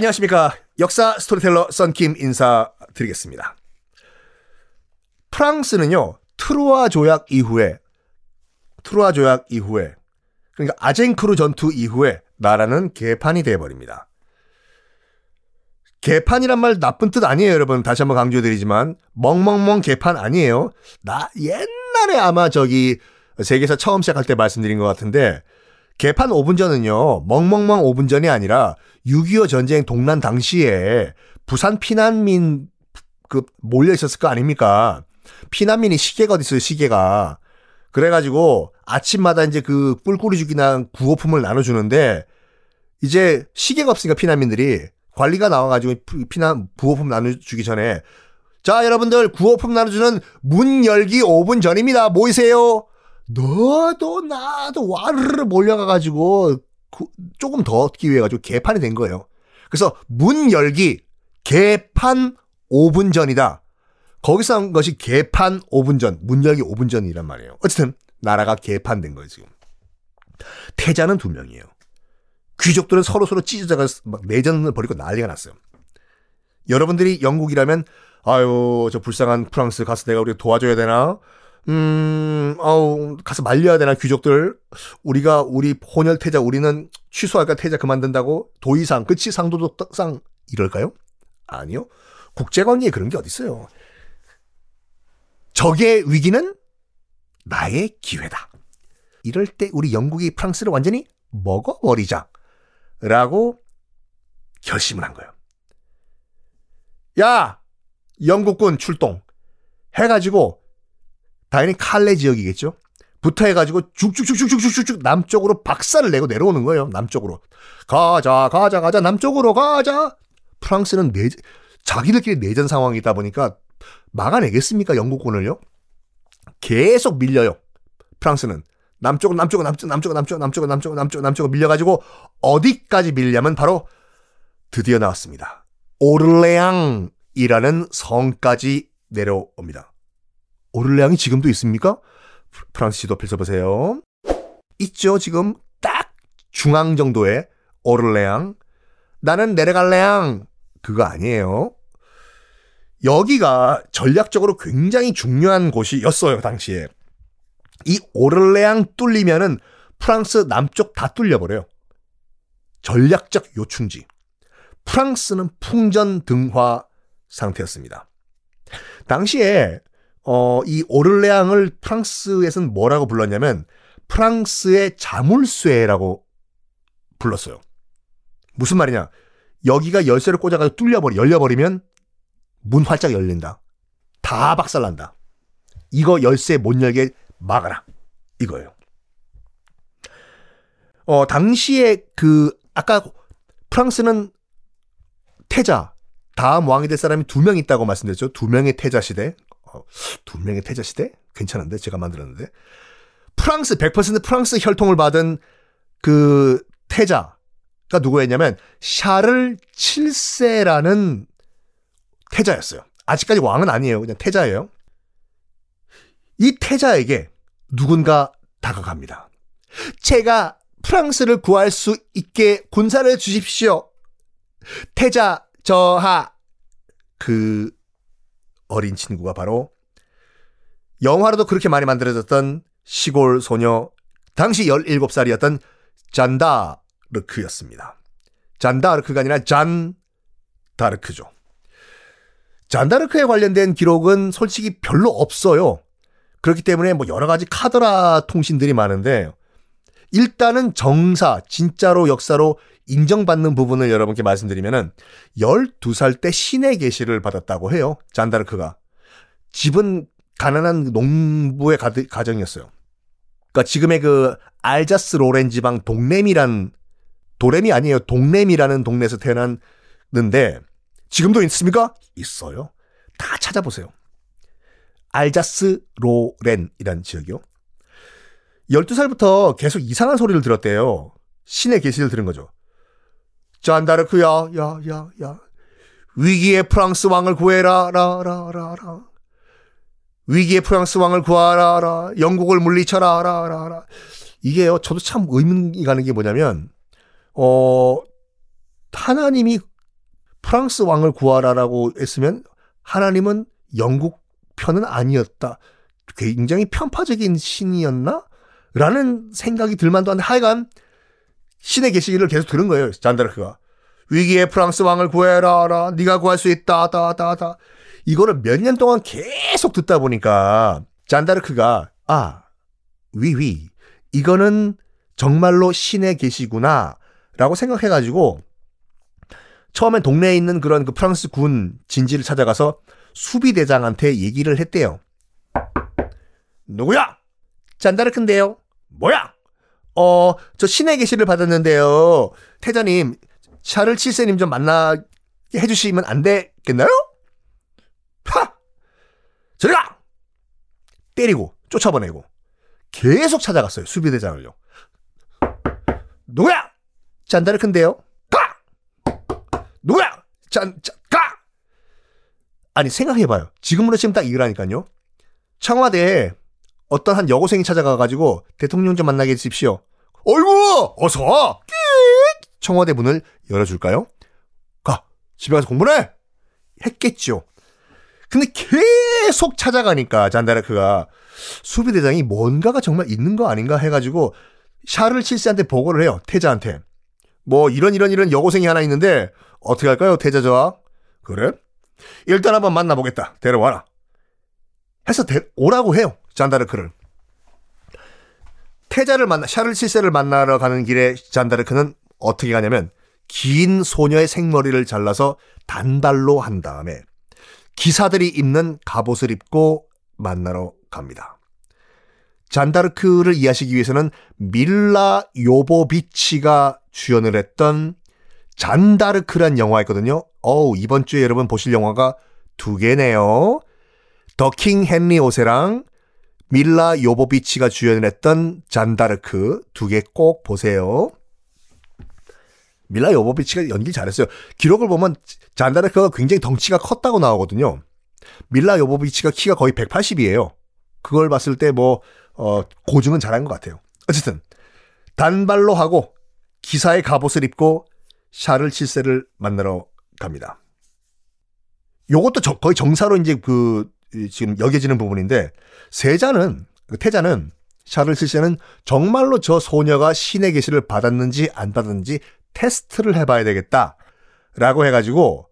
안녕하십니까. 역사 스토리텔러 썬킴 인사드리겠습니다. 프랑스는요, 트루아 조약 이후에, 트루아 조약 이후에, 그러니까 아쟁쿠르 전투 이후에 나라는 개판이 돼버립니다. 개판이란 말 나쁜 뜻 아니에요, 여러분. 다시 한번 강조드리지만, 멍멍멍 개판 아니에요. 나 옛날에 아마 저기 세계사 처음 시작할 때 말씀드린 것 같은데, 개판 5분 전은요, 멍멍멍 5분 전이 아니라 6.25 전쟁 동란 당시에 부산 피난민 그 몰려 있었을 거 아닙니까? 피난민이 시계가 어디 있어요, 시계가. 그래가지고 아침마다 이제 그 뿔꾸리 죽이나 구호품을 나눠주는데 이제 시계가 없으니까 피난민들이 관리가 나와가지고 피난 부호품 나눠주기 전에 자 여러분들 구호품 나눠주는 문 열기 5분 전입니다. 모이세요. 너도 나도 와르르 몰려가가지고 조금 더 얻기 위해 가지고 개판이 된 거예요. 그래서 문 열기 개판 5분 전이다. 거기서 한 것이 개판 5분 전, 문 열기 5분 전이란 말이에요. 어쨌든 나라가 개판된 거예요 지금. 태자는 두 명이에요. 귀족들은 서로 서로 찢어져가 막 내전을 벌이고 난리가 났어요. 여러분들이 영국이라면 아유 저 불쌍한 프랑스 가서 내가 우리 도와줘야 되나? 음, 아우, 가서 말려야 되나, 귀족들. 우리가, 우리 혼혈 태자, 우리는 취소할까, 태자 그만둔다고? 도의상, 그치? 상도덕상, 이럴까요? 아니요. 국제관계에 그런 게 어딨어요. 적의 위기는 나의 기회다. 이럴 때 우리 영국이 프랑스를 완전히 먹어버리자. 라고 결심을 한 거예요. 야! 영국군 출동. 해가지고 당연히 칼레 지역이겠죠. 부터 해가지고 쭉쭉쭉쭉쭉쭉쭉 남쪽으로 박살을 내고 내려오는 거예요. 남쪽으로. 가자, 가자, 가자, 남쪽으로 가자. 프랑스는 내, 자기들끼리 내전 상황이다 보니까 막아내겠습니까? 영국군을요? 계속 밀려요. 프랑스는. 남쪽으로, 남쪽으로, 남쪽, 남쪽으로, 남쪽으로, 남쪽으로, 남쪽으로, 남쪽으로, 남쪽으로 밀려가지고 어디까지 밀려면 바로 드디어 나왔습니다. 오르레앙이라는 성까지 내려옵니다. 오를레앙이 지금도 있습니까? 프랑스 지도 펼쳐보세요. 있죠. 지금 딱 중앙 정도의 오를레앙. 나는 내려갈래양. 그거 아니에요. 여기가 전략적으로 굉장히 중요한 곳이었어요, 당시에. 이 오를레앙 뚫리면은 프랑스 남쪽 다 뚫려버려요. 전략적 요충지. 프랑스는 풍전 등화 상태였습니다. 당시에 어, 이 오를레앙을 프랑스에서는 뭐라고 불렀냐면 프랑스의 자물쇠라고 불렀어요. 무슨 말이냐? 여기가 열쇠를 꽂아가지고 뚫려버리, 열려버리면 문 활짝 열린다. 다 박살난다. 이거 열쇠 못 열게 막아라. 이거예요. 어, 당시에 그, 아까 프랑스는 태자, 다음 왕이 될 사람이 두 명 있다고 말씀드렸죠. 두 명의 태자 시대. 어, 두 명의 태자 시대? 괜찮은데? 제가 만들었는데. 프랑스, 100% 프랑스 혈통을 받은 그 태자가 누구였냐면, 샤를 7세라는 태자였어요. 아직까지 왕은 아니에요. 그냥 태자예요. 이 태자에게 누군가 다가갑니다. 제가 프랑스를 구할 수 있게 군사를 주십시오. 태자 저하 그 어린 친구가 바로 영화로도 그렇게 많이 만들어졌던 시골 소녀 당시 17살이었던 잔다르크였습니다. 잔다르크가 아니라 잔 다르크죠. 잔다르크에 관련된 기록은 솔직히 별로 없어요. 그렇기 때문에 뭐 여러 가지 카더라 통신들이 많은데 일단은 정사, 진짜로 역사로 인정받는 부분을 여러분께 말씀드리면은 12살 때 신의 계시를 받았다고 해요. 잔다르크가. 집은 가난한 농부의 가정이었어요. 그러니까 지금의 그 알자스 로렌 지방 동렘이란 도렘이 아니에요. 동렘이라는 동네에서 태어났는데 지금도 있습니까? 있어요. 다 찾아보세요. 알자스 로렌이란 지역이요. 12살부터 계속 이상한 소리를 들었대요. 신의 계시를 들은 거죠. 잔다르크야, 야, 야, 야. 위기의 프랑스 왕을 구해라, 라, 라, 라, 라. 위기의 프랑스 왕을 구하라, 라. 영국을 물리쳐라, 라, 라, 라. 이게요, 저도 참 의문이 가는 게 뭐냐면, 어, 하나님이 프랑스 왕을 구하라라고 했으면 하나님은 영국 편은 아니었다. 굉장히 편파적인 신이었나? 라는 생각이 들만도 한데 하여간 신의 계시기를 계속 들은 거예요. 잔다르크가. 위기에 프랑스 왕을 구해라. 네가 구할 수 있다. 다다다. 이거를 몇 년 동안 계속 듣다 보니까 잔다르크가 아, 위위. 이거는 정말로 신의 계시구나. 라고 생각해 가지고 처음엔 동네에 있는 그런 그 프랑스 군 진지를 찾아가서 수비대장한테 얘기를 했대요. 누구야? 잔다르크인데요. 뭐야? 어, 저 신의 계시를 받았는데요. 태자님, 샤를 칠세님 좀 만나게 해주시면 안 되겠나요? 하! 저리 가! 때리고, 쫓아보내고. 계속 찾아갔어요. 수비대장을요. 누구야? 잔다르크인데요. 가! 누구야? 짠, 짠, 가! 아니, 생각해봐요. 지금으로 지금 딱 이거라니까요. 청와대에 어떤 한 여고생이 찾아가가지고 대통령 좀 만나게 해주십시오. 어이구! 어서 와! 청와대 문을 열어줄까요? 가! 집에 가서 공부해! 했겠죠. 근데 계속 찾아가니까 잔다르크가 수비대장이 뭔가가 정말 있는 거 아닌가 해가지고 샤를 칠세한테 보고를 해요. 태자한테. 뭐 이런 이런 이런 여고생이 하나 있는데 어떻게 할까요? 태자 저와. 그래? 일단 한번 만나보겠다. 데려와라. 해서 데, 오라고 해요. 잔다르크를. 태자를 만나 샤를 칠세를 만나러 가는 길에 잔다르크는 어떻게 가냐면 긴 소녀의 생머리를 잘라서 단발로 한 다음에 기사들이 입는 갑옷을 입고 만나러 갑니다. 잔다르크를 이해하시기 위해서는 밀라 요보비치가 주연을 했던 잔다르크란 영화 있거든요. 어우, 이번 주에 여러분 보실 영화가 두 개네요. 더킹 헨리 오세랑 밀라 요보비치가 주연을 했던 잔다르크 두 개 꼭 보세요. 밀라 요보비치가 연기 잘했어요. 기록을 보면 잔다르크가 굉장히 덩치가 컸다고 나오거든요. 밀라 요보비치가 키가 거의 180이에요. 그걸 봤을 때 뭐, 어, 고증은 잘한 것 같아요. 어쨌든, 단발로 하고 기사의 갑옷을 입고 샤를 칠세를 만나러 갑니다. 요것도 저, 거의 정사로 이제 그, 지금 여겨지는 부분인데, 세자는, 그 태자는, 샤를 칠세는 정말로 저 소녀가 신의 계시를 받았는지 안 받았는지 테스트를 해봐야 되겠다. 라고 해가지고,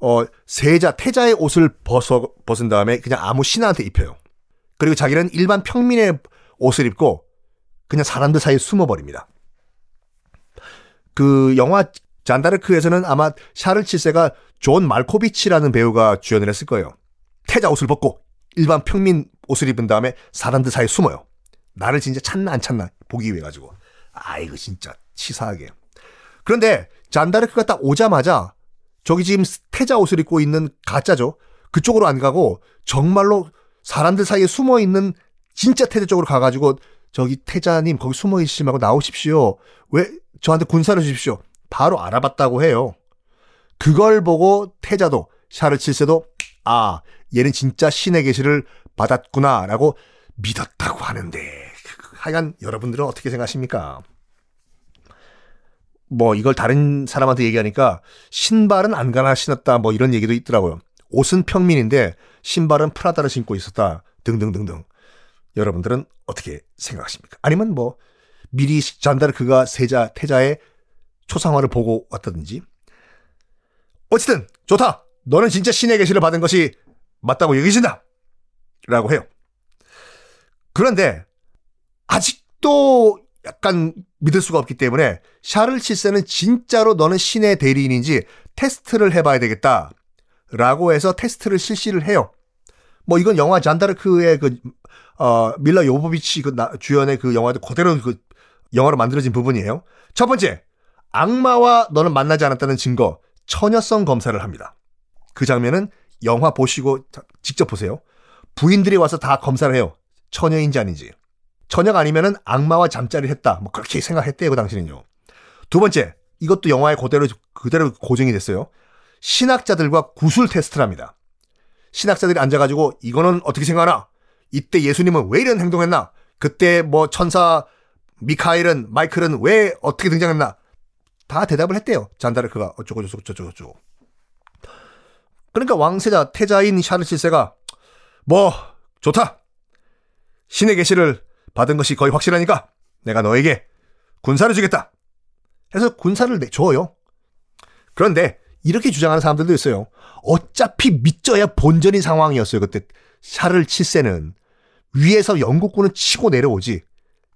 어, 세자, 태자의 옷을 벗어, 벗은 다음에 그냥 아무 신하한테 입혀요. 그리고 자기는 일반 평민의 옷을 입고 그냥 사람들 사이에 숨어버립니다. 그 영화 잔다르크에서는 아마 샤를 칠세가 존 말코비치라는 배우가 주연을 했을 거예요. 태자 옷을 벗고 일반 평민 옷을 입은 다음에 사람들 사이에 숨어요. 나를 진짜 찾나 안 찾나 보기 위해 가지고. 아 이거 진짜 치사하게. 그런데 잔다르크가 딱 오자마자 저기 지금 태자 옷을 입고 있는 가짜죠. 그쪽으로 안 가고 정말로 사람들 사이에 숨어 있는 진짜 태자 쪽으로 가가지고 저기 태자님 거기 숨어 있으시 말고 나오십시오. 왜 저한테 군사를 주십시오. 바로 알아봤다고 해요. 그걸 보고 태자도 샤르 칠세도 아 얘는 진짜 신의 계시를 받았구나라고 믿었다고 하는데 하여간 여러분들은 어떻게 생각하십니까? 뭐 이걸 다른 사람한테 얘기하니까 신발은 안가나 신었다 뭐 이런 얘기도 있더라고요. 옷은 평민인데 신발은 프라다를 신고 있었다 등등등등. 여러분들은 어떻게 생각하십니까? 아니면 뭐 미리 잔다르크가 세자 태자의 초상화를 보고 왔다든지. 어쨌든 좋다. 너는 진짜 신의 계시를 받은 것이 맞다고 여기신다. 라고 해요. 그런데 아직도 약간 믿을 수가 없기 때문에 샤를 칠세는 진짜로 너는 신의 대리인인지 테스트를 해봐야 되겠다. 라고 해서 테스트를 실시를 해요. 뭐 이건 영화 잔다르크의 그, 어, 밀라 요보비치 그 나, 주연의 그 영화도 그대로 그 영화로 만들어진 부분이에요. 첫 번째, 악마와 너는 만나지 않았다는 증거, 처녀성 검사를 합니다. 그 장면은 영화 보시고 직접 보세요. 부인들이 와서 다 검사를 해요. 처녀인지 아닌지. 처녀가 아니면은 악마와 잠자리를 했다. 뭐 그렇게 생각했대요, 그 당시는요. 두 번째, 이것도 영화에 그대로, 그대로 고정이 됐어요. 신학자들과 구술 테스트를 합니다. 신학자들이 앉아가지고 이거는 어떻게 생각하나? 이때 예수님은 왜 이런 행동했나? 그때 뭐 천사 미카엘은 마이클은 왜 어떻게 등장했나? 다 대답을 했대요. 잔다르크가 어쩌고 저쩌고 저쩌고 저쩌고. 그러니까 왕세자 태자인 샤를 7세가 뭐 좋다. 신의 계시를 받은 것이 거의 확실하니까 내가 너에게 군사를 주겠다. 해서 군사를 줘요. 그런데 이렇게 주장하는 사람들도 있어요. 어차피 믿져야 본전인 상황이었어요. 그때 샤를 7세는 위에서 영국군은 치고 내려오지.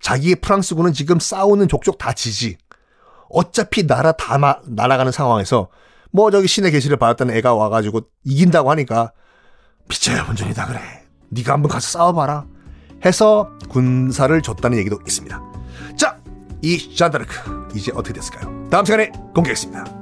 자기의 프랑스군은 지금 싸우는 족족 다 지지. 어차피 나라 다 마, 날아가는 상황에서 뭐 저기 신의 계시를 받았던 애가 와가지고 이긴다고 하니까 믿져야 본전이다 그래. 네가 한번 가서 싸워봐라. 해서 군사를 줬다는 얘기도 있습니다. 자, 이 잔다르크 이제 어떻게 됐을까요? 다음 시간에 공개하겠습니다.